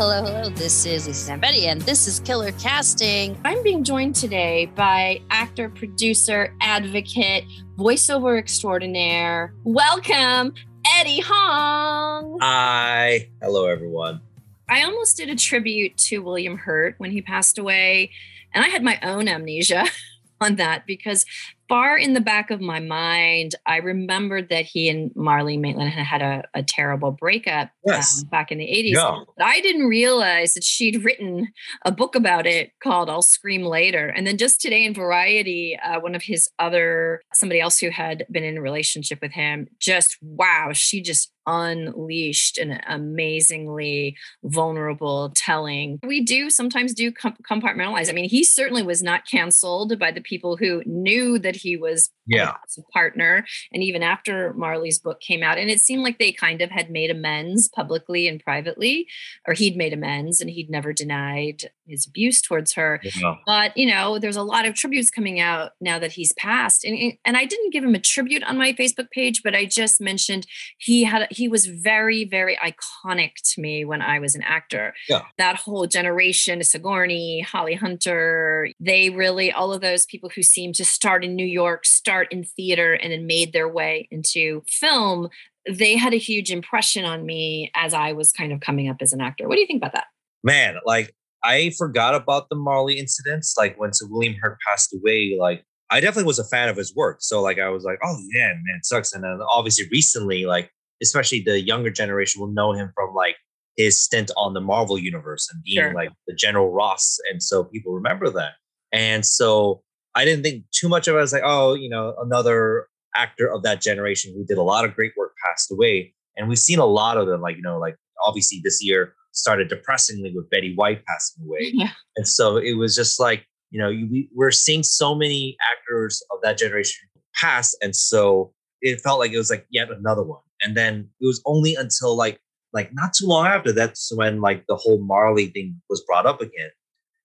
Hello, hello, hello. This is Lisa Zambetti, and this is Killer Casting. I'm being joined today by actor, producer, advocate, voiceover extraordinaire. Welcome, Eddie Hong. Hi. Hello, everyone. I almost did a tribute to William Hurt when he passed away, and I had my own amnesia on that because far in the back of my mind, I remembered that he and Marlee Matlin had had a, a terrible breakup Yes. um, back in the 80s. Yeah. But I didn't realize that she'd written a book about it called I'll Scream Later. And then just today in Variety, uh, one of his other, somebody else who had been in a relationship with him, just wow, she just unleashed an amazingly vulnerable telling. We do sometimes do compartmentalize. I mean, he certainly was not canceled by the people who knew that he was Yeah. a partner. And even after Marlee's book came out, and it seemed like they kind of had made amends publicly and privately, or he'd made amends and he'd never denied his abuse towards her. Yeah. But you know, there's a lot of tributes coming out now that he's passed, and and I didn't give him a tribute on my Facebook page, but I just mentioned he had he was very very iconic to me when I was an actor. Yeah. That whole generation, Sigourney, Holly Hunter, they really all of those people who seemed to start in New York, start in theater, and then made their way into film. They had a huge impression on me as I was kind of coming up as an actor. What do you think about that? Man, like I forgot about the Marlee incidents. Like when Sir William Hurt passed away, like I definitely was a fan of his work. So like I was like, oh yeah, man, it sucks. And then obviously recently, like especially the younger generation will know him from like his stint on the Marvel universe and being Sure. like the General Ross. And so people remember that. And so I didn't think too much of it. I was like, oh, you know, another actor of that generation who did a lot of great work passed away. And we've seen a lot of them, like, you know, like obviously this year started depressingly with Betty White passing away. Yeah. And so it was just like, you know, you, we, we're seeing so many actors of that generation pass. And so it felt like it was like yet another one. And then it was only until like, like not too long after that's when like the whole Marlee thing was brought up again.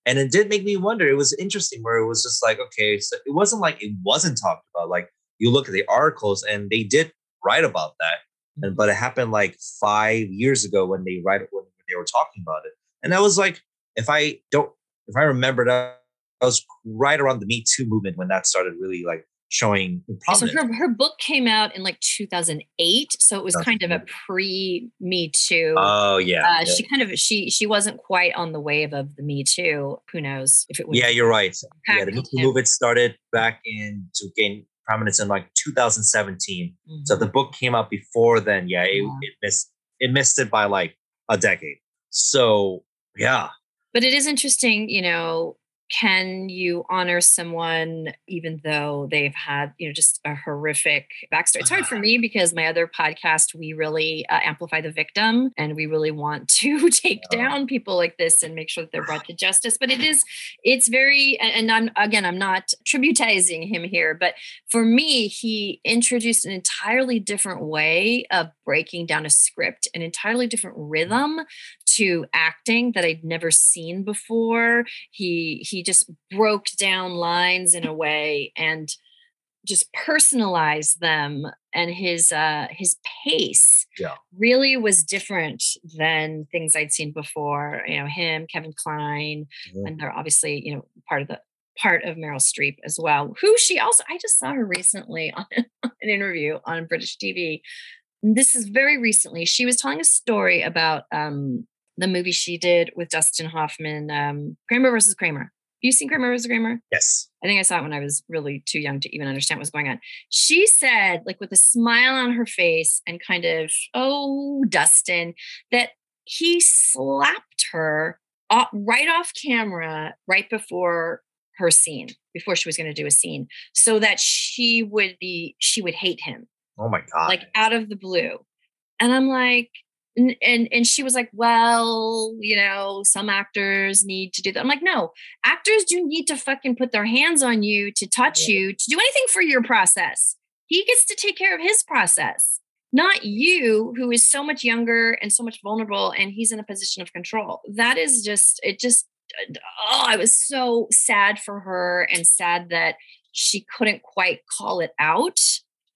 And it did make me wonder. It was interesting where it was just like, okay, so it wasn't like it wasn't talked about. Like you look at the articles and they did write about that. And mm-hmm. but it happened like five years ago when they write when they were talking about it. And I was like, if I don't if I remember that I was right around the Me Too movement when that started really like showing So her, her book came out in like 2008, so it was kind of a pre Me Too. Oh yeah. uh, yeah. She kind of she she wasn't quite on the wave of the Me Too. Who knows if it was? yeah, you're right. Yeah, the Me Too movement started back in to gain prominence in like 2017. So if Mhm. the book came out before then, yeah, it, Yeah. it missed it missed it by like a decade. So yeah, But it is interesting, you know. Can you honor someone even though they've had, you know, just a horrific backstory? It's hard for me because my other podcast, we really uh, amplify the victim and we really want to take down people like this and make sure that they're brought to justice. But it is, it's very, and and I'm, again, I'm not tributizing him here, but for me, he introduced an entirely different way of breaking down a script, an entirely different rhythm to acting that I'd never seen before. He he just broke down lines in a way and just personalized them and his uh his pace Yeah. really was different than things I'd seen before. You know, him, Kevin Kline, Mhm. and they're obviously, you know, part of the part of Meryl Streep as well, who she also I just saw her recently on an interview on British TV. This is very recently. She was telling a story about um the movie she did with Dustin Hoffman, um, Kramer versus Kramer. Have you seen Kramer versus Kramer? yes, I think I saw it when I was really too young to even understand what was going on. She said, like with a smile on her face and kind of, oh, Dustin, that he slapped her o- right off camera right before her scene, before she was going to do a scene, so that she would be, she would hate him oh my god, like out of the blue. And I'm like, and, and and she was like, well, you know, some actors need to do that. I'm like, no, actors do need to fucking put their hands on you to touch Yeah. you to do anything for your process. He gets to take care of his process, not you, who is so much younger and so much vulnerable, and he's in a position of control. That is just it. Just oh, I was so sad for her and sad that she couldn't quite call it out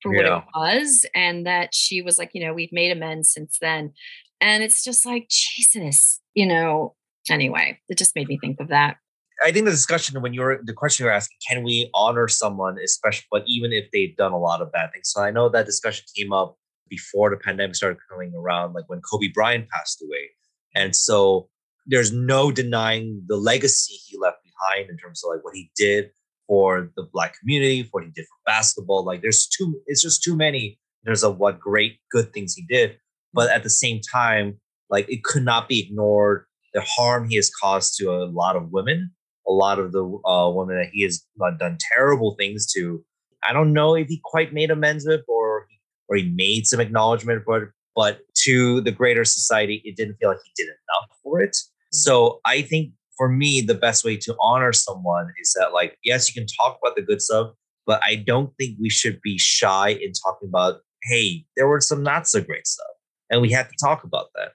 for what Yeah. it was and that she was like you know we've made amends since then and it's just like jesus you know, anyway, it just made me think of that. I think the discussion when you're the question you're asking, can we honor someone, especially but even if they've done a lot of bad things? So I know that discussion came up before the pandemic started coming around, like when Kobe Bryant passed away. And so there's no denying the legacy he left behind in terms of like what he did for the black community, for what he did for basketball. Like there's too it's just too many there's a what great good things he did. But at the same time, like it could not be ignored the harm he has caused to a lot of women a lot of the uh, women that he has done terrible things to. I don't know if he quite made amends with or or he made some acknowledgement for it, but to the greater society, it didn't feel like he did enough for it. Mm-hmm. So I think for me, the best way to honor someone is that, like, yes, you can talk about the good stuff, but I don't think we should be shy in talking about, hey, there were some not so great stuff. And we have to talk about that.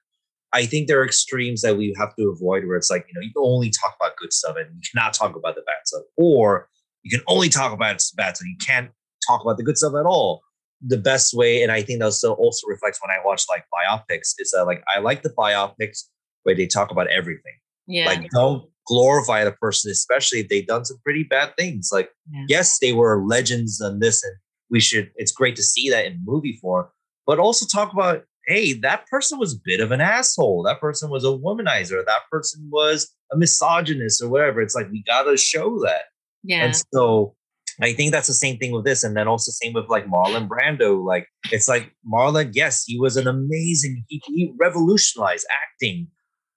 I think there are extremes that we have to avoid where it's like, you know, you can only talk about good stuff and you cannot talk about the bad stuff. Or you can only talk about the bad stuff. You can't talk about the good stuff at all. The best way, and I think that also, also reflects when I watch like biopics, is that like I like the biopics where they talk about everything. Yeah. Like don't glorify the person, especially if they've done some pretty bad things. Like, yeah. yes, they were legends on this, and we should it's great to see that in movie form, but also talk about hey, that person was a bit of an asshole. That person was a womanizer. That person was a misogynist or whatever. It's like we gotta show that. Yeah. And so I think that's the same thing with this. And then also same with like Marlon Brando. Like it's like Marlon, yes, he was an amazing, he, he revolutionized acting.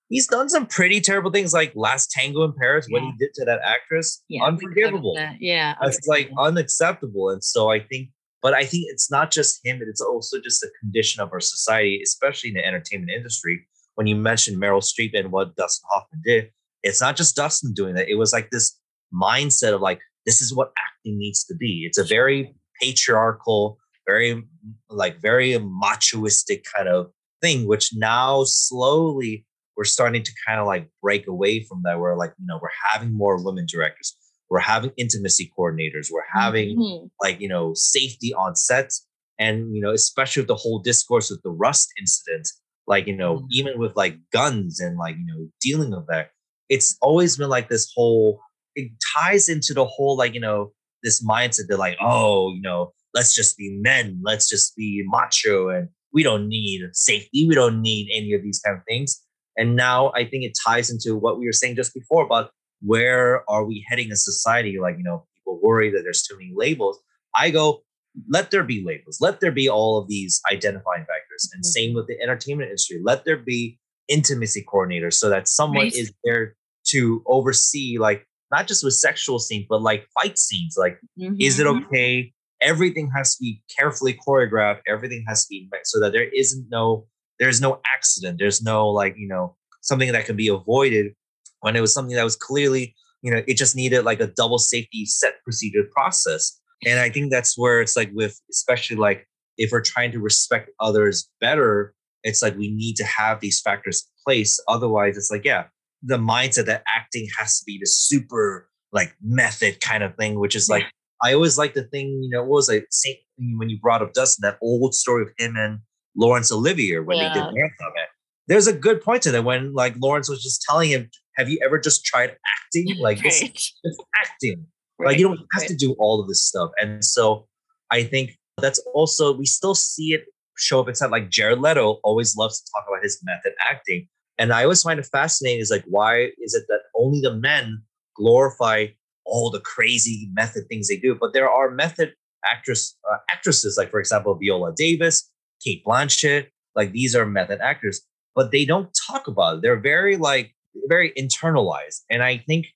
He's done some pretty terrible things like Last Tango in Paris, yeah. what he did to that actress, yeah, unforgivable. Yeah. It's like unacceptable. And so I think but I think it's not just him, it's also just a condition of our society, especially in the entertainment industry. When you mentioned Meryl Streep and what Dustin Hoffman did, it's not just Dustin doing that. It was like this mindset of like, this is what acting needs to be. It's a very patriarchal, very like very machoistic kind of thing, which now slowly we're starting to kind of like break away from that. We're like, you know, we're having more women directors we're having intimacy coordinators we're having mm-hmm. like you know safety on set and you know especially with the whole discourse with the rust incident like you know mm-hmm. even with like guns and like you know dealing with that it's always been like this whole it ties into the whole like you know this mindset that like oh you know let's just be men let's just be macho and we don't need safety we don't need any of these kind of things and now i think it ties into what we were saying just before about where are we heading as society? Like, you know, people worry that there's too many labels. I go, let there be labels. Let there be all of these identifying factors. And mm-hmm. same with the entertainment industry. Let there be intimacy coordinators so that someone right. is there to oversee, like, not just with sexual scenes, but like fight scenes. Like, mm-hmm. is it mm-hmm. okay? Everything has to be carefully choreographed. Everything has to be so that there isn't no, there's no accident. There's no like, you know, something that can be avoided when it was something that was clearly, you know, it just needed like a double safety set procedure process. And I think that's where it's like with, especially like if we're trying to respect others better, it's like we need to have these factors in place. Otherwise, it's like, yeah, the mindset that acting has to be the super like method kind of thing, which is like, I always like the thing, you know, what was like Saint when you brought up Dustin, that old story of him and Laurence Olivier when yeah. they did Marathon Man. There's a good point to that when like Laurence was just telling him have you ever just tried acting? Like right. this, it's acting. Right. Like you don't have right. to do all of this stuff. And so I think that's also we still see it show up inside. Like Jared Leto always loves to talk about his method acting. And I always find it fascinating is like, why is it that only the men glorify all the crazy method things they do? But there are method actress uh, actresses, like for example, Viola Davis, Cate Blanchett, like these are method actors, but they don't talk about it. They're very like very internalized. And I think,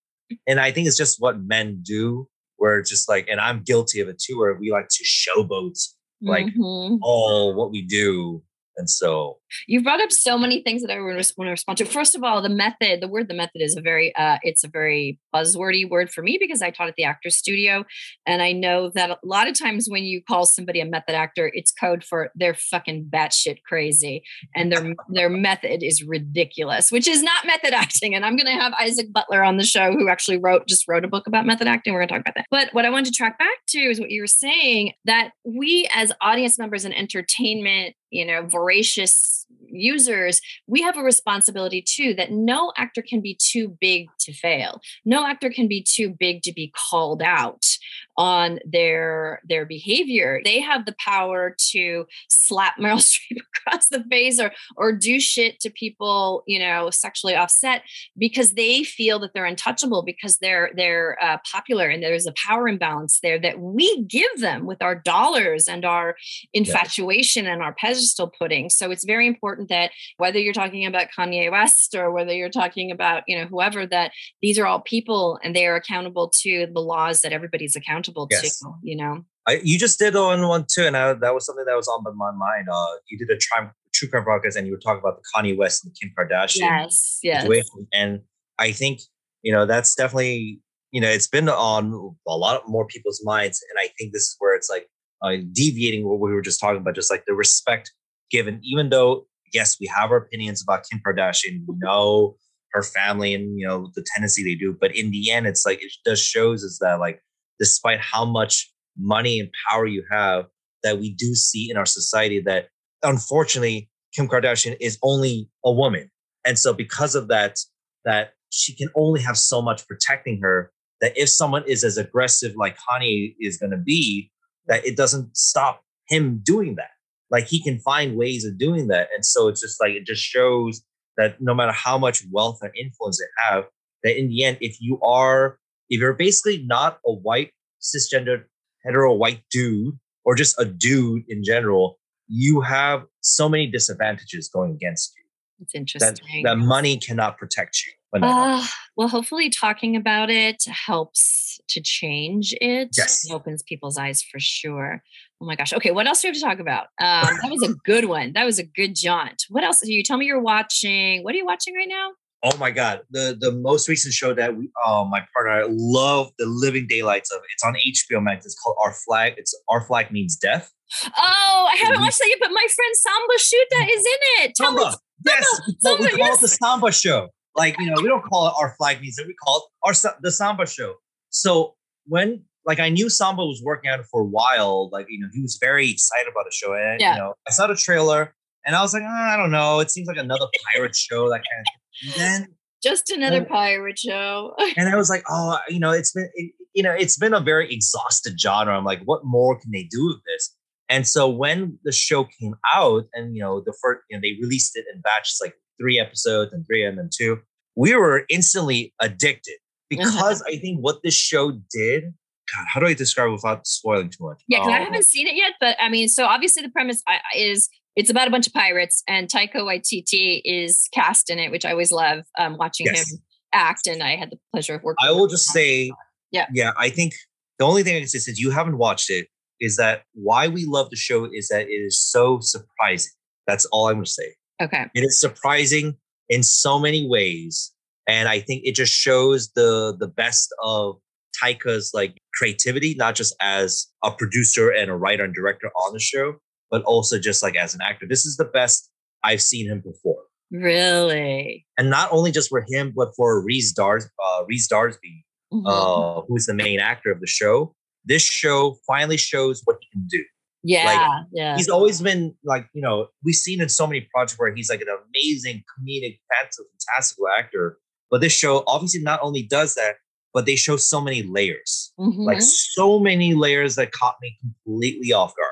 and I think it's just what men do, where it's just like, and I'm guilty of it too, where we like to showboat like mm-hmm. all what we do and so you brought up so many things that I want to respond to. First of all, the method, the word the method is a very uh it's a very buzzwordy word for me because I taught at the actors studio. And I know that a lot of times when you call somebody a method actor, it's code for they're fucking batshit crazy. And their their method is ridiculous, which is not method acting. And I'm gonna have Isaac Butler on the show who actually wrote just wrote a book about method acting. We're gonna talk about that. But what I wanted to track back to is what you were saying that we as audience members in entertainment, you know, voracious users, we have a responsibility too that no actor can be too big to fail. No actor can be too big to be called out on their their behavior. They have the power to slap Meryl Streep across the face or or do shit to people, you know, sexually offset because they feel that they're untouchable because they're they're uh, popular and there's a power imbalance there that we give them with our dollars and our infatuation yeah. and our pedestal putting. So it's very important that whether you're talking about Kanye West or whether you're talking about, you know, whoever that these are all people and they are accountable to the laws that everybody's accountable yes. to, you know. I, you just did on one too, and I, that was something that was on my mind. Uh, you did a tri- true crime podcast, and you were talking about the Kanye West and Kim Kardashian yes, yes. situation. And I think you know that's definitely you know it's been on a lot more people's minds, and I think this is where it's like uh, deviating what we were just talking about, just like the respect given, even though yes, we have our opinions about Kim Kardashian, we know her family and you know the tendency they do, but in the end, it's like it just shows is that like despite how much money and power you have that we do see in our society that unfortunately Kim Kardashian is only a woman. And so because of that, that she can only have so much protecting her that if someone is as aggressive like Kanye is going to be, that it doesn't stop him doing that. Like he can find ways of doing that. And so it's just like, it just shows that no matter how much wealth and influence they have, that in the end, if you are, if you're basically not a white cisgender hetero white dude or just a dude in general, you have so many disadvantages going against you. It's interesting. That, that money cannot protect you. Uh, well, hopefully, talking about it helps to change it. Yes. It opens people's eyes for sure. Oh my gosh. Okay, what else do we have to talk about? Um, that was a good one. That was a good jaunt. What else? Do you tell me you're watching. What are you watching right now? Oh my god, the the most recent show that we, uh, my partner, I love the living daylights of. It's on HBO Max. It's called Our Flag. It's Our Flag Means Death. Oh, I haven't watched that yet, but my friend Samba Schutte is in it. Tell Samba, yes, Samba, we call yes. it the Samba Show. Like you know, we don't call it Our Flag Means Death. We call it our the Samba Show. So when like I knew Samba was working on it for a while, like you know, he was very excited about the show, and yeah. you know, I saw the trailer. And I was like, oh, I don't know. It seems like another pirate show, that kind of then just another and, pirate show. and I was like, oh, you know, it's been, it, you know, it's been a very exhausted genre. I'm like, what more can they do with this? And so when the show came out, and you know, the first, you know, they released it in batches, like three episodes and three and then two, we were instantly addicted because I think what this show did. God, how do I describe it without spoiling too much? Yeah, because um, I haven't seen it yet, but I mean, so obviously the premise is it's about a bunch of pirates, and Taika Waititi is cast in it, which I always love um, watching yes. him act. And I had the pleasure of working. I will just say, yeah, yeah. I think the only thing I can say since you haven't watched it is that why we love the show is that it is so surprising. That's all I'm going to say. Okay, it is surprising in so many ways, and I think it just shows the the best of Taika's like creativity, not just as a producer and a writer and director on the show, but also just like as an actor. This is the best I've seen him perform. Really? And not only just for him, but for Rhys, Dars- uh, Rhys Darby, mm-hmm. uh, who's the main actor of the show. This show finally shows what he can do. Yeah, like, yeah. He's always been like, you know, we've seen in so many projects where he's like an amazing comedic, fantastical actor. But this show obviously not only does that, but they show so many layers, mm-hmm. like so many layers that caught me completely off guard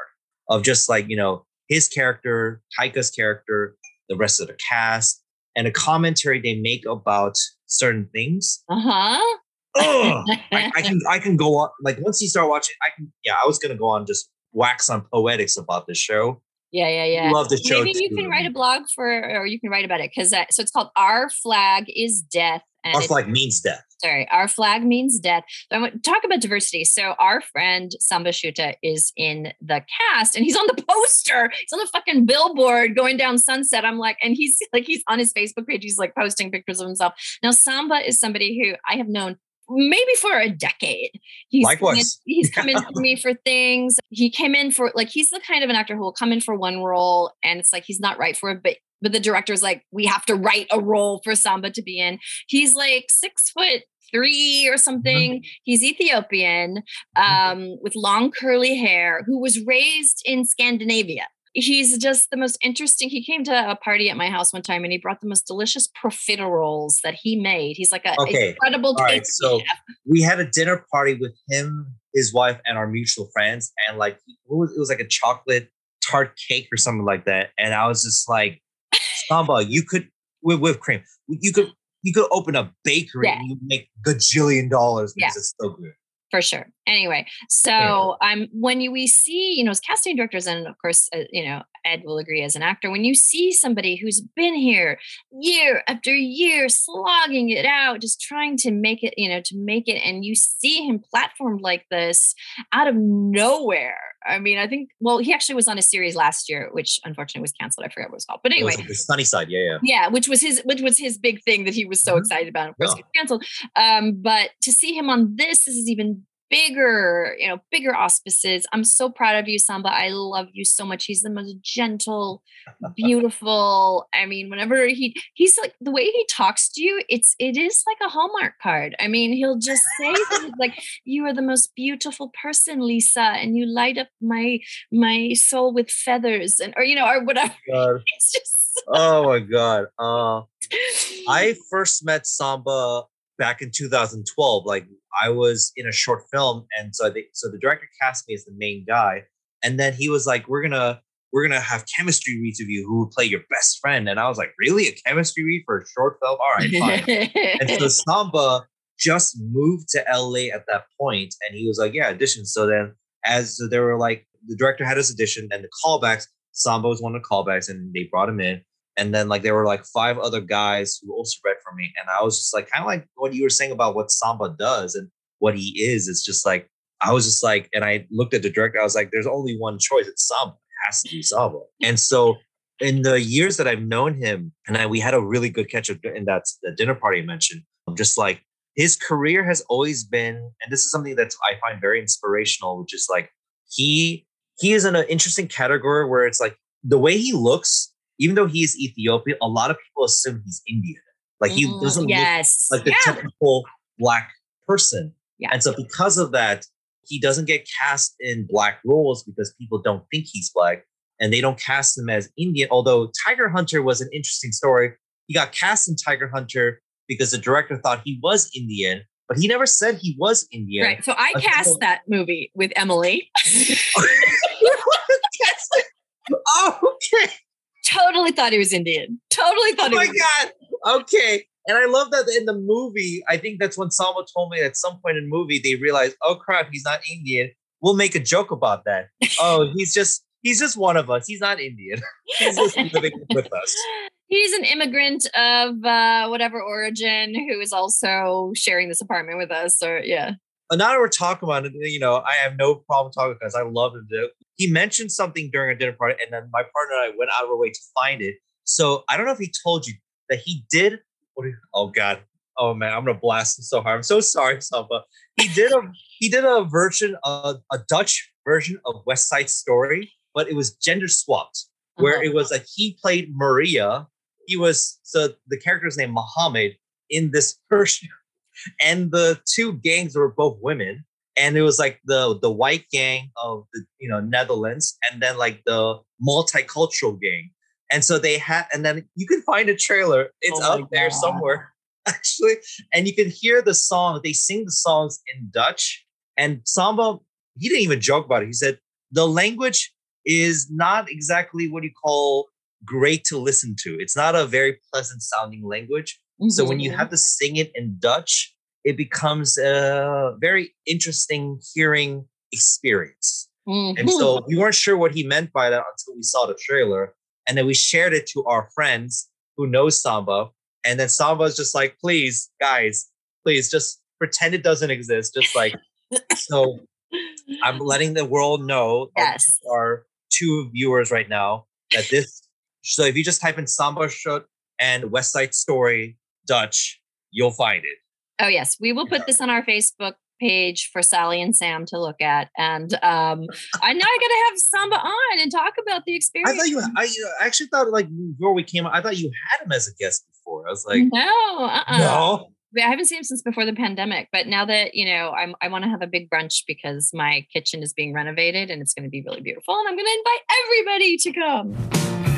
of just like, you know, his character, Taika's character, the rest of the cast, and a commentary they make about certain things. Uh-huh. Oh, I, I, can I can go on like once you start watching, I can yeah, I was gonna go on just wax on poetics about this show. Yeah, yeah, yeah. Love the show. Maybe you can write a blog for, or you can write about it because uh, so it's called "Our Flag Is Death." And Our flag means death sorry, our flag means death. I want to talk about diversity. So our friend Samba Schutte is in the cast and he's on the poster. He's on the fucking billboard going down Sunset. I'm like, and he's like, he's on his Facebook page. He's like posting pictures of himself. Now, Samba is somebody who I have known maybe for a decade. He's Likewise. In, he's come in for me for things. He came in for like he's the kind of an actor who will come in for one role and it's like he's not right for it, but but the director's like, we have to write a role for Samba to be in. He's like six foot three or mm-hmm. something. He's Ethiopian mm-hmm. um, with long curly hair who was raised in Scandinavia. he's just the most interesting. He came to a party at my house one time and he brought the most delicious profiteroles that he made. He's like a Okay. incredible All right, so we had a dinner party with him, his wife, and our mutual friends, and like what was, it was like a chocolate tart cake or something like that. And I was just like, Samba, you could with whipped cream, you could you could open a bakery Yeah. and you make gajillion dollars because Yeah. it's so good. for sure. Anyway, so um, when you, we see, you know, as casting directors, and of course, uh, you know, Ed will agree as an actor, when you see somebody who's been here year after year, slogging it out, just trying to make it, you know, to make it, and you see him platformed like this out of nowhere. I mean, I think, well, he actually was on a series last year, which unfortunately was canceled. I forget what it was called, but anyway, Sunnyside, yeah, yeah. yeah which was his which was his big thing that he was so Mhm. excited about of course Yeah. canceled um but to see him on this this is even bigger you know bigger auspices. I'm so proud of you samba. I love you so much. He's the most gentle beautiful. I mean whenever he he's like the way he talks to you it's it is like a hallmark card. I mean he'll just say things like you are the most beautiful person lisa and you light up my my soul with feathers and or you know or whatever. God. it's just Oh my god. Uh I first met Samba back in 2012. Like I was in a short film, and so they, so the director cast me as the main guy, and then he was like, "We're gonna we're gonna have chemistry reads of you who will play your best friend," and I was like, "Really, a chemistry read for a short film? All right, fine." and so Samba just moved to LA at that point, and he was like, "Yeah, audition." So then, as so there were like the director had his audition, and the callbacks. Samba was one of the callbacks, and they brought him in. And then like there were like five other guys who also read for me, and I was just like kind of like what you were saying about what Samba does and what he is. It's just like I was just like, and I looked at the director. I was like, "There's only one choice. It's Samba. It has to be Samba." And so in the years that I've known him, and I, we had a really good catch up in that the dinner party I mentioned. I'm just like his career has always been, and this is something that I find very inspirational, which is like he he is in an interesting category where it's like the way he looks, even though he is Ethiopian, a lot of people assume he's Indian. Like he Mm, doesn't look like the yeah. typical black person. Yeah. And so because of that, he doesn't get cast in black roles because people don't think he's black and they don't cast him as Indian. Although Tiger Hunter was an interesting story. He got cast in Tiger Hunter because the director thought he was Indian, but he never said he was Indian. Right. So I Until- cast that movie with Emily. oh, okay. Totally thought he was Indian. Totally Oh thought he my god. Okay. And I love that in the movie, I think that's when Samba told me at some point in the movie they realized, oh crap, he's not Indian. We'll make a joke about that. Oh, he's just he's just one of us. He's not Indian. he's just living with us. He's an immigrant of uh, whatever origin who is also sharing this apartment with us. Or yeah. And now that we're talking about it, you know, I have no problem talking because I love him. To, he mentioned something during a dinner party, and then my partner and I went out of our way to find it. So I don't know if he told you that he did. What? you- oh God. Oh man, I'm gonna blast him so hard. I'm so sorry, Samba. He did a he did a version of a Dutch version of West Side Story, but it was gender swapped, where Uh-huh. it was like he played Maria. He was so the character's name Muhammad in this version, and the two gangs were both women and it was like the the white gang of the you know Netherlands and then like the multicultural gang. And so they had and then you can find a trailer. It's Oh up there God. somewhere actually and you can hear the song. They sing the songs in Dutch and Samba he didn't even joke about it. He said the language is not exactly what you call great to listen to. It's not a very pleasant sounding language. So when you have mm-hmm. to sing it in Dutch, it becomes a very interesting hearing experience. And Mhm. so we weren't sure what he meant by that until we saw the trailer. And then we shared it to our friends who know Samba. And then Samba was just like, please, guys, please just pretend it doesn't exist. Just like, so I'm letting the world know, our- Yes. our two viewers right now, that this, so if you just type in Samba Schutte and West Side Story Dutch, you'll find it. Oh yes, we will put this on our Facebook page for Sally and Sam to look at. And um, I now I gotta have Samba on and talk about the experience. I thought you, I I actually thought like before we came, I thought you had him as a guest before. I was like, no, uh-uh. no, I haven't seen him since before the pandemic, but now that you know, I'm, I want to have a big brunch because my kitchen is being renovated and it's going to be really beautiful, and I'm going to invite everybody to come.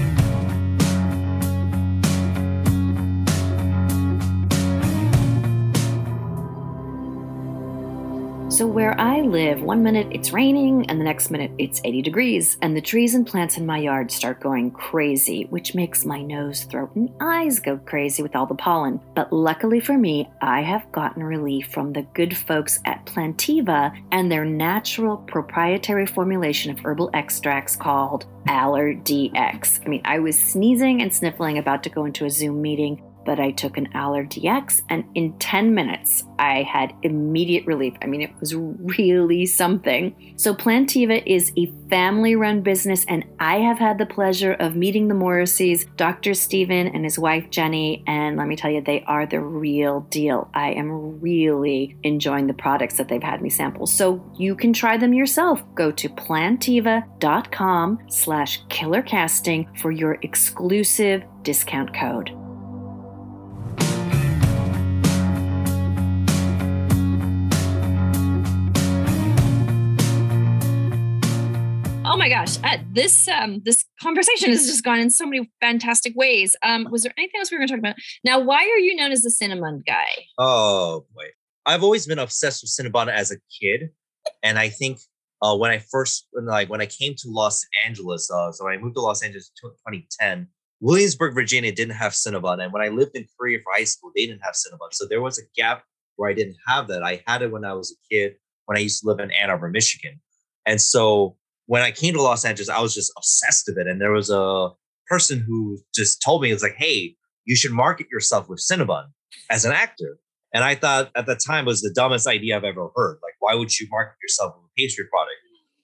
So, where I live, one minute it's raining, and the next minute it's 80 degrees, and the trees and plants in my yard start going crazy, which makes my nose, throat, and eyes go crazy with all the pollen. But luckily for me, I have gotten relief from the good folks at Plantiva and their natural proprietary formulation of herbal extracts called Allergy-X. I mean, I was sneezing and sniffling about to go into a Zoom meeting but I took an Allergy-X and in 10 minutes I had immediate relief. I mean, it was really something. So, Plantiva is a family run business, and I have had the pleasure of meeting the Morrisseys, Dr. Stephen and his wife Jenny, and let me tell you, they are the real deal. I am really enjoying the products that they've had me sample. So, you can try them yourself. Go to plantiva.com slash killercasting for your exclusive discount code. Oh my gosh, uh, this um, this conversation has just gone in so many fantastic ways. Um, was there anything else we were going to talk about? Now, why are you known as the Cinnabon guy? Oh boy, I've always been obsessed with Cinnabon as a kid, and I think uh, when I first when like when I came to Los Angeles, uh, so I moved to Los Angeles in 2010. Williamsburg, Virginia didn't have Cinnabon, and when I lived in Korea for high school, they didn't have Cinnabon. So there was a gap where I didn't have that. I had it when I was a kid, when I used to live in Ann Arbor, Michigan, and so when I came to Los Angeles, I was just obsessed with it. And there was a person who just told me, it's like, hey, you should market yourself with Cinnabon as an actor. And I thought at the time was the dumbest idea I've ever heard. Like, why would you market yourself with a pastry product?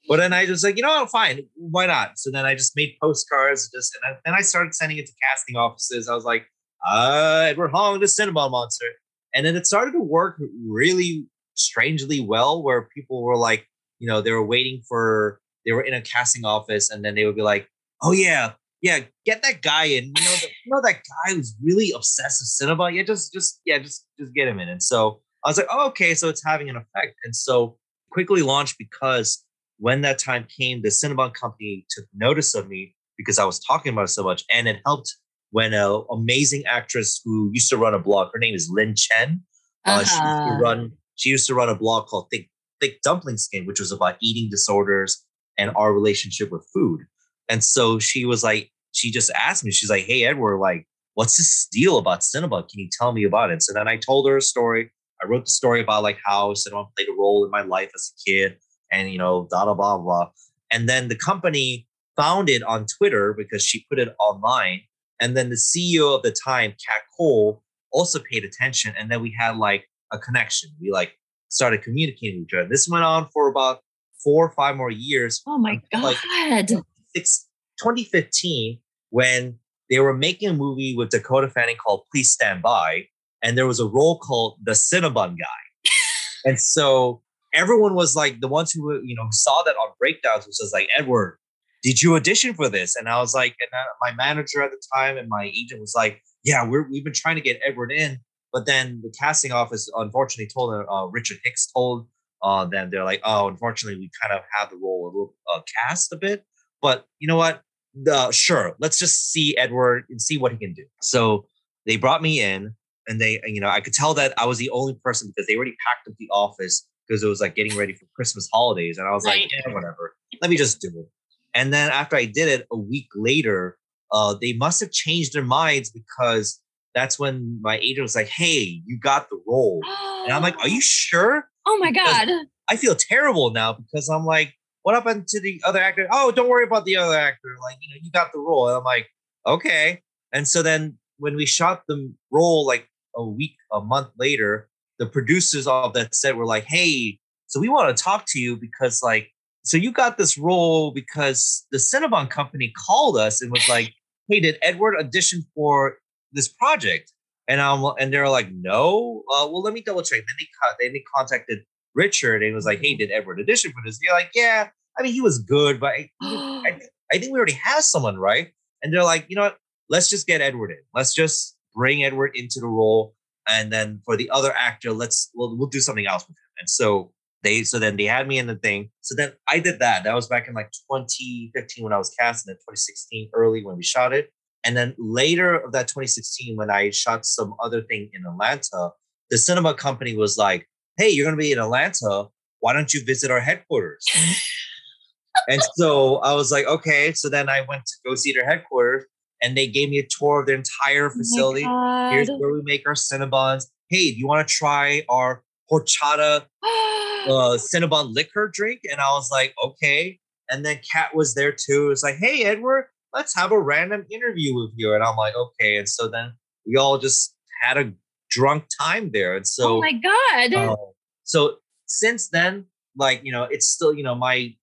But then I just like, you know, fine, why not? So then I just made postcards, just and I, then I started sending it to casting offices. I was like, uh, Edward Hong, the Cinnabon monster, and then it started to work really strangely well, where people were like, you know, they were waiting for they were in a casting office and then they would be like, oh yeah, yeah, get that guy in. You know, the, you know that guy who's really obsessed with Cinnabon. Yeah, just just yeah, just just get him in. And so I was like, oh, okay, so it's having an effect. And so quickly launched because when that time came, the Cinnabon company took notice of me because I was talking about it so much, and it helped when an amazing actress who used to run a blog, her name is Lynn Chen. Uh, uh-huh. She used to uh-huh. run. She used to run a blog called Thick Thick Dumpling Skin, which was about eating disorders and our relationship with food. And so she was like, she just asked me, she's like, Hey, Edward, like, what's this deal about Cinnabon? Can you tell me about it? So then I told her a story. I wrote the story about like how Cinnabon played a role in my life as a kid and, you know, blah, blah, blah, blah. And then the company found it on Twitter because she put it online. And then the CEO of the time, Kat Cole, also paid attention. And then we had like a connection. We like started communicating with each other. This went on for about four or five more years. Oh my god! Like it's 2015 when they were making a movie with Dakota Fanning called Please Stand By, and there was a role called the Cinnabon guy, and so everyone was like the ones who you know saw that on breakdowns was just like Edward, did you audition for this? And I was like, and my manager at the time and my agent was like, yeah, we're we've been trying to get Edward in, but then the casting office unfortunately told uh, Richard Hicks told uh, then they're like, oh, unfortunately, we kind of have the role a little uh, cast a bit. But you know what? Uh, sure, let's just see Edward and see what he can do. So they brought me in, and they, you know, I could tell that I was the only person because they already packed up the office because it was like getting ready for Christmas holidays, and I was right. like, whatever, let me just do it. And then after I did it, a week later, uh, they must have changed their minds because that's when my agent was like, "Hey, you got the role," and I'm like, "Are you sure?" Oh my god! I feel terrible now because I'm like, "What happened to the other actor?" Oh, don't worry about the other actor. Like, you know, you got the role. And I'm like, "Okay." And so then when we shot the role like a week, a month later, the producers of that set were like, "Hey, so we want to talk to you because like." So you got this role because the Cinnabon company called us and was like, "Hey, did Edward audition for this project? And um, and they're like, no. Uh, well, let me double check. Then they cut. then they contacted Richard and was like, hey, did Edward audition for this? They're like, yeah. I mean, he was good, but I, I, I think we already have someone, right? And they're like, you know what? Let's just get Edward in. Let's just bring Edward into the role. and then for the other actor, let's we'll we'll do something else with him. And so they so then they had me in the thing. So then I did that. That was back in like 2015 when I was cast, and then 2016 early when we shot it. And then later of that 2016, when I shot some other thing in Atlanta, the Cinnabon company was like, "Hey, you're gonna be in Atlanta. Why don't you visit our headquarters?" and so I was like, "Okay." So then I went to go see their headquarters, and they gave me a tour of their entire facility. Oh Here's where we make our Cinnabons. Hey, do you want to try our horchata uh, Cinnabon liquor drink? And I was like, okay. And then Kat was there too. It's like, hey, Edward, let's have a random interview with you. And I'm like, okay. And so then we all just had a drunk time there. And so, oh my god. uh, so since then, like you know, it's still you know my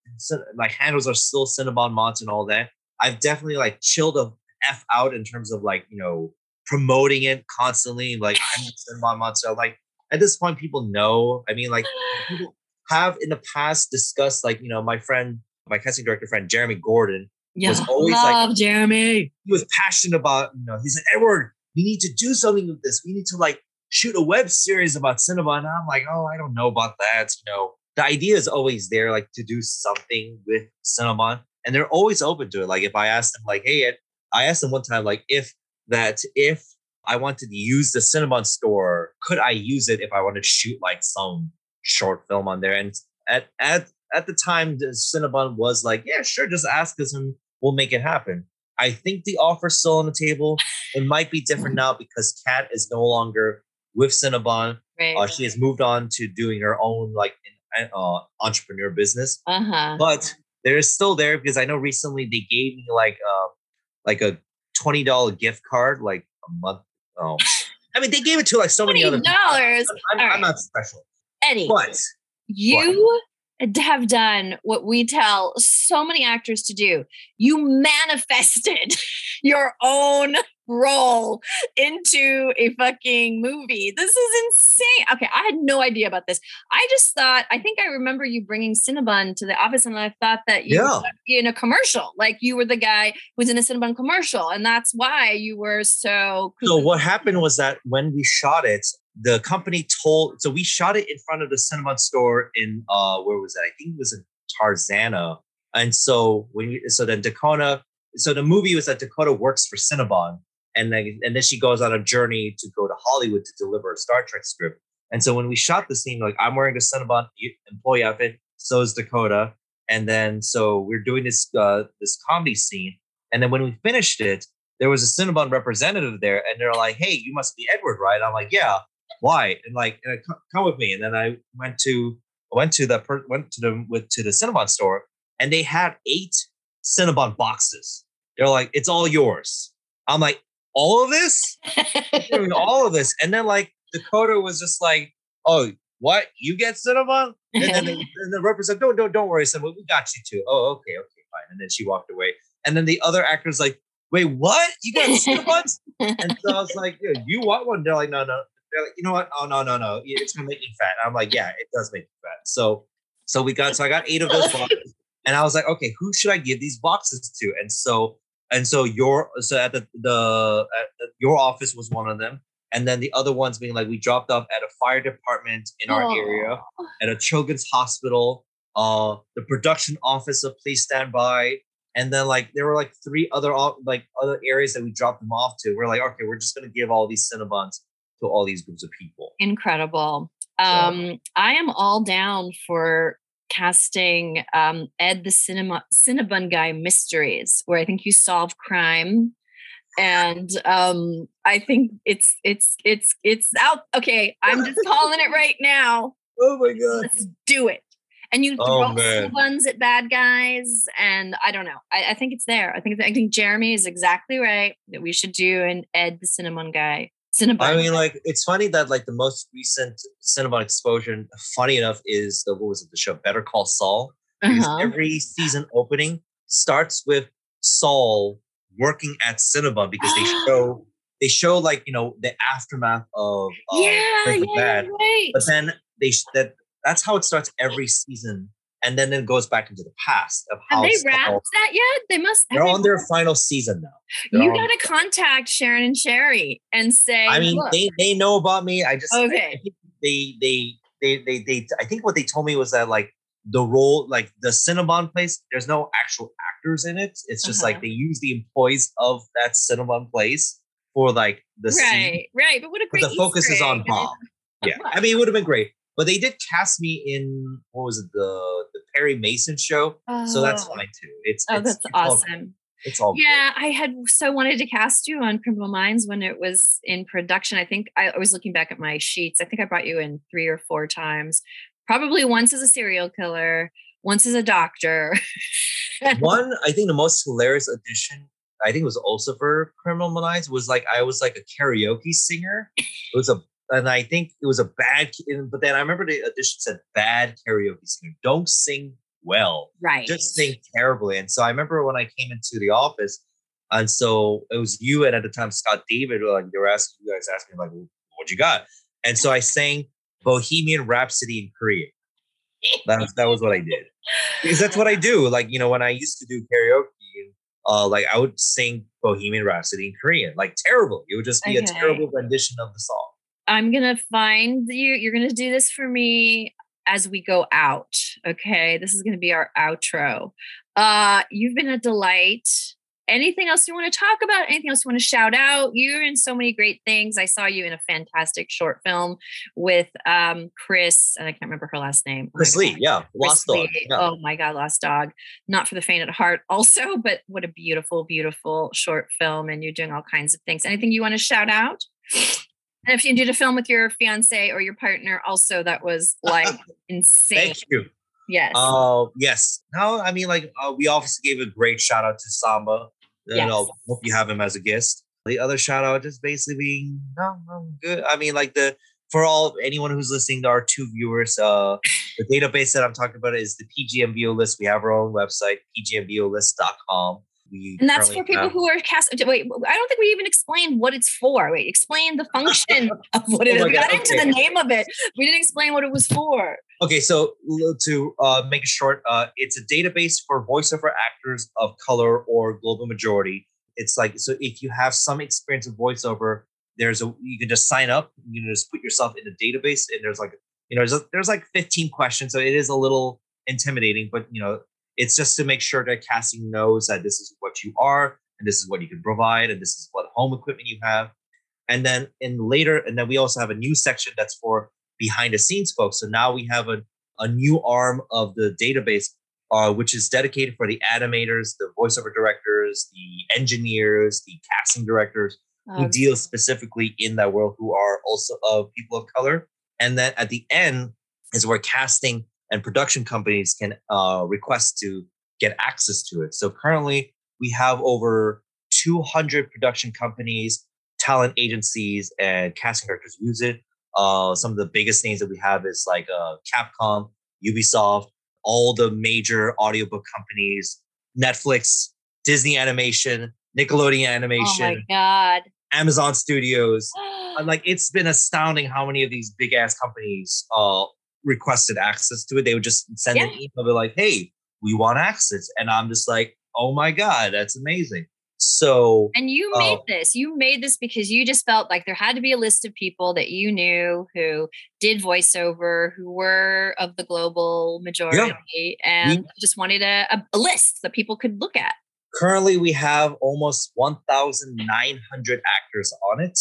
my handles are still Cinnabon Mods and all that. I've definitely like chilled the F out in terms of like you know promoting it constantly. Like I'm Cinnabon Mod, so like at this point, people know. I mean, like people have in the past discussed like you know my friend, my casting director friend Jeremy Gordon. Yeah, was always like- love Jeremy. He was passionate about you know. He's like Edward, we need to do something with this. We need to like shoot a web series about Cinnabon. And I'm like, oh, I don't know about that. You know, the idea is always there, like to do something with Cinnabon, and they're always open to it. Like if I asked them, like, hey, Ed, I asked them one time, like, if that if I wanted to use the Cinnabon store, could I use it if I wanted to shoot like some short film on there? And at at at the time, the Cinnabon was like, yeah, sure, just ask us and we'll make it happen. I think the offer's still on the table. It might be different now because Kat is no longer with Cinnabon. Right. Uh, she has moved on to doing her own like uh, entrepreneur business, uh-huh. but there is still there because I know recently they gave me like uh, like a twenty dollar gift card like a month. Oh, I mean they gave it to like so many other. dollars. I'm, I'm right. not special, Eddie, but you have done what we tell so many actors to do. You manifested your own role into a fucking movie. This is insane. Okay, I had no idea about this. I just thought, I think I remember you bringing Cinnabon to the office, and I thought that you Yeah. were in a commercial, like you were the guy who was in a Cinnabon commercial, and that's why you were so. So what happened was that when we shot it, the company told so we shot it in front of the Cinnabon store in uh where was that? I think it was in Tarzana. And so when you, so then Dakota, so the movie was that Dakota works for Cinnabon, and then and then she goes on a journey to go to Hollywood to deliver a Star Trek script. And so when we shot the scene, like I'm wearing a Cinnabon employee outfit, so is Dakota. And then so we're doing this uh this comedy scene. And then when we finished it, there was a Cinnabon representative there, and they're like, "Hey, you must be Edward, right?" I'm like, "Yeah." Why? And like, and I, "Come- with me. And then I went to I went to the per- went to the with to the Cinnabon store, and they had eight Cinnabon boxes. They're like, "It's all yours." I'm like, "All of this? All of this?" And then like Dakota was just like, "Oh, what? You get Cinnabon?" And then the, and the representative, "Don't don't don't worry, son. We we got you too." Oh, okay, okay, fine. And then she walked away. And then the other actor's like, "Wait, what? You got Cinnabons?" And so I was like, yeah, you want one? They're like, no, no. They're like, you know what? Oh no, no, no. It's gonna make me fat. I'm like, yeah, it does make me fat. So so we got so I got eight of those boxes. And I was like, okay, who should I give these boxes to? And so and so your so at the the at the, your office was one of them. And then the other ones being like we dropped off at a fire department in our area, at a children's hospital, uh, the production office of Please Stand By, and then like there were like three other like other areas that we dropped them off to. We're like, okay, we're just gonna give all these Cinnabons to all these groups of people. Incredible. Um, I am all down for casting um, Ed the Cinema Cinnabon Guy Mysteries, where I think you solve crime. And um, I think it's it's it's it's out. Okay, I'm just calling it right now. Oh my god! Let's do it. And you Oh, throw. Cinnabons at bad guys, and I don't know. I, I think it's there. I think I think Jeremy is exactly right that we should do an Ed the Cinnamon Guy. Cinnabon. I mean, like it's funny that like the most recent Cinnabon exposure, funny enough, is the what was it? The show Better Call Saul. Because Uh-huh. every season opening starts with Saul working at Cinnabon because they show they show like you know the aftermath of uh, yeah, yeah, Bad. right. but then they that that's how it starts every season and then it goes back into the past of Have how they wrapped that yet? They must. they're they on their wrapped- final season now. They're You got to contact Sharon and Sherry and say. I mean, "Look." they, they know about me. I just I- I Okay. think they they they they they I think what they told me was that like the role like the Cinnabon place, there's no actual actors in it. It's just like Uh-huh. they use the employees of that Cinnabon place for like the scene. right, right. But what a But great. the focus is on. Bob. Yeah. I mean it would have been great. But they did cast me in what was it, the the Perry Mason show. So that's Oh. fine too. It's Oh, it's, that's it's all- awesome. it's all good. Yeah, I had so wanted to cast you on Criminal Minds when it was in production. I think I, I was looking back at my sheets. I think I brought you in three or four times. Probably once as a serial killer, once as a doctor. One, I think the most hilarious audition, I think it was also for Criminal Minds, was like I was like a karaoke singer. It was a, and I think it was a bad, but then I remember the audition said bad karaoke singer. Don't sing well, right. just sing terribly. And so I remember when I came into the office, and so it was you and at the time Scott David, like they were asking you guys asking like, what you got? And so I sang Bohemian Rhapsody in Korean. That was, that was what I did because that's what I do. Like you know, when I used to do karaoke, uh, like I would sing Bohemian Rhapsody in Korean, like terrible. It would just be Okay. a terrible rendition of the song. I'm gonna find you. You're gonna do this for me as we go out. Okay, this is gonna be our outro. Uh, you've been a delight. Anything else you want to talk about? Anything else you want to shout out? You're in so many great things. I saw you in a fantastic short film with um Chris, and I can't remember her last name. Oh Chris Lee, yeah, Chris Lost Dog. Yeah. Oh my God, Lost Dog. Not for the faint at heart, also, but what a beautiful, beautiful short film. And you're doing all kinds of things. Anything you want to shout out? And if you did a film with your fiance or your partner, also, that was like insane. Thank you. Yes. Uh, yes. No, I mean, like, uh, we obviously gave a great shout out to Samba. You Yes. know, hope you have him as a guest. The other shout out just basically being, no, no, good. I mean, like, the, for all anyone who's listening, to our two viewers. Uh, the database that I'm talking about is the PGMVO list. We have our own website, pgmvolist.com. We and that's for people have- who are cast. Wait, I don't think we even explained what it's for. Wait, explain the function of what it Oh is. We got God, into the name of it. We didn't explain what it was for. Okay, so to uh, make it short, uh, it's a database for voiceover actors of color or global majority. It's like so if you have some experience of voiceover, there's a you can just sign up. You can just put yourself in the database, and there's like you know there's, a, there's like 15 questions, so it is a little intimidating, but you know it's just to make sure that casting knows that this is what you are and this is what you can provide and this is what home equipment you have. And then in later, and then we also have a new section that's for behind the scenes folks. So now we have a, a new arm of the database, uh, which is dedicated for the animators, the voiceover directors, the engineers, the casting directors who Oh, deal specifically in that world who are also of people of color. And then at the end is where casting and production companies can uh, request to get access to it. So currently we have over 200 production companies, talent agencies, and casting directors use it. Uh, some of the biggest names that we have is like uh, Capcom, Ubisoft, all the major audiobook companies, Netflix, Disney Animation, Nickelodeon oh Animation, my God. Amazon Studios. Like it's been astounding how many of these big ass companies uh requested access to it. They would just send an Yeah. email, be like, "Hey, we want access," and I'm just like, "Oh my god, that's amazing!" So And you uh, made Oh. this. You made this because you just felt like there had to be a list of people that you knew who did voiceover, who were of the global majority, and you just wanted a, a, a list that people could look at. currently, we have almost 1,900 actors on it,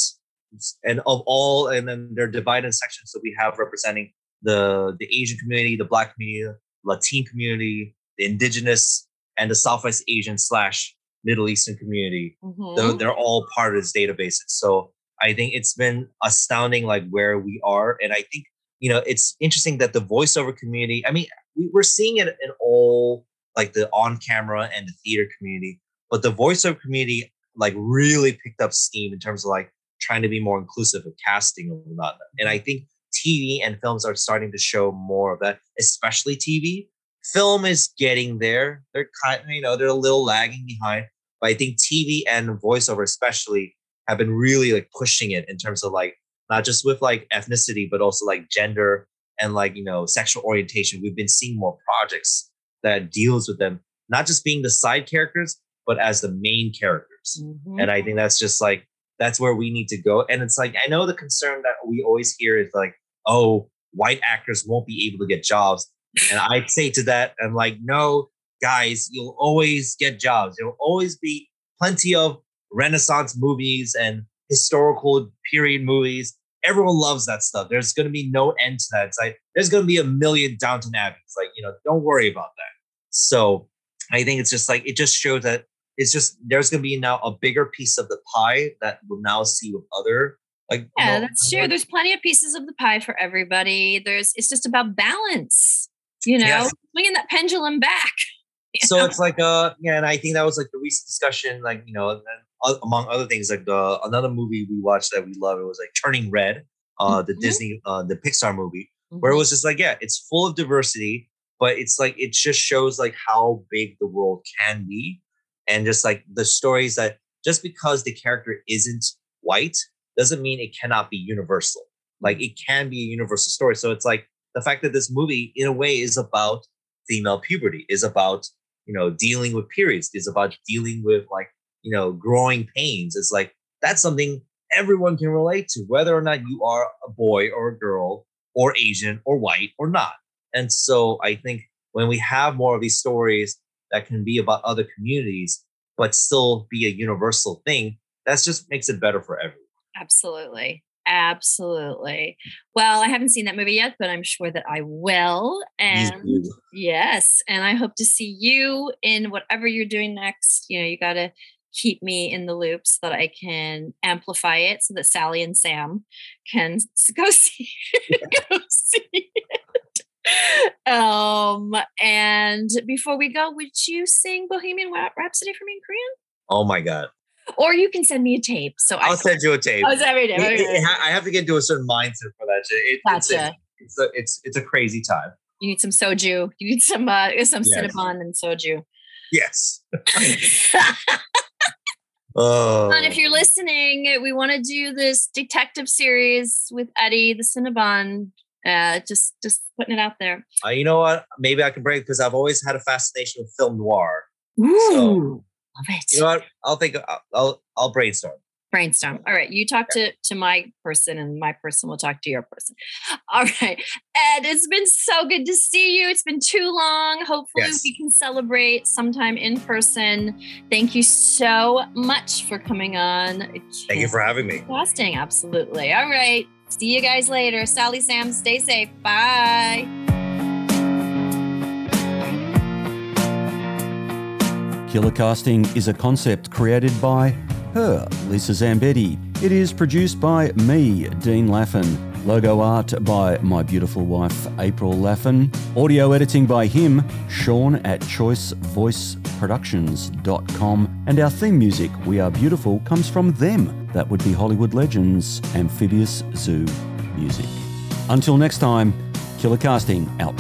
and of all, and then they're divided in sections. So we have representing the the Asian community, the Black community, Latin community, the Indigenous, and the Southwest Asian slash Middle Eastern community. Mhm. they're, they're all part of this database. So I think it's been astounding, like where we are, and I think you know it's interesting that the voiceover community. I mean, we, we're seeing it in all like the on camera and the theater community, but the voiceover community like really picked up steam in terms of like trying to be more inclusive of casting and whatnot. And I think TV and films are starting to show more of that, especially TV. Film is getting there. They're kind, of, you know, they're a little lagging behind but I think TV and voiceover especially have been really like pushing it in terms of like not just with like ethnicity, but also like gender and like you know sexual orientation we've been seeing more projects that deals with them not just being the side characters but as the main characters Mhm. and i think that's just like that's where we need to go and it's like i know the concern that we always hear is like oh white actors won't be able to get jobs. And i say to that i'm like no guys you'll always get jobs. There'll always be plenty of renaissance movies and historical period movies. Everyone loves that stuff. There's going to be no end to that. It's like there's going to be a million downton abbeys. Like you know don't worry about that. So i think it's just like it just shows that it's just there's going to be now a bigger piece of the pie that we'll now see with other like Yeah, mo- that's true. more- There's plenty of pieces of the pie for everybody. There's it's just about balance, you know, Yes. swinging that pendulum back. so know? it's like uh yeah and i think that was like the recent discussion like you know and uh, among other things like the another movie we watched that we love it was like turning red uh the Mhm. disney uh the pixar movie where it Mhm. was just like yeah it's full of diversity but it's like it just shows like how big the world can be and just like the stories that just because the character isn't white doesn't mean it cannot be universal. Like mm. it can be a universal story. So it's like the fact that this movie in a way is about female puberty is about you know dealing with periods is about dealing with like you know growing pains. It's like that's something everyone can relate to whether or not you are a boy or a girl or asian or white or not. And so i think when we have more of these stories that can be about other communities but still be a universal thing that just makes it better for everyone Absolutely. Absolutely. Well, I haven't seen that movie yet, but I'm sure that I will. And yes, and I hope to see you in whatever you're doing next. You know, you got to keep me in the loop so that I can amplify it so that Sally and Sam can go see go see it. Um and before we go, would you sing Bohemian Rhapsody for me in Korean? oh my god Or you can send me a tape. So I i'll send you a tape Oh, every day. It- it- I have to get into a certain mindset for that. It, it's, a, Gotcha. it's, a, it's it's a crazy time. You need some soju. You need some uh some Yes. cinnamon and soju. Yes. Oh. and if you're listening, we want to do this detective series with Eddie, the Cinnabon. Uh, just just putting it out there. Uh, you know what? Maybe I can break because I've always had a fascination with film noir. Ooh, love it. You know what? I'll think. I'll I'll, I'll brainstorm. Brainstorm. All right, you talk to to my person, and my person will talk to your person. All right, Ed, it's been so good to see you. It's been too long. Hopefully, Yes. we can celebrate sometime in person. Thank you so much for coming on. Thank you for having me. Casting, absolutely. All right. See you guys later. Sally Sam, stay safe. Bye. Killer Casting is a concept created by her, Lisa Zambetti. It is produced by me, Dean Laffin. Logo art by my beautiful wife, April Laffin. Audio editing by him, Sean at choicevoiceproductions.com. And our theme music, We Are Beautiful, comes from them. That would be Hollywood Legends, Amphibious Zoo Music. Until next time, Killer Casting out.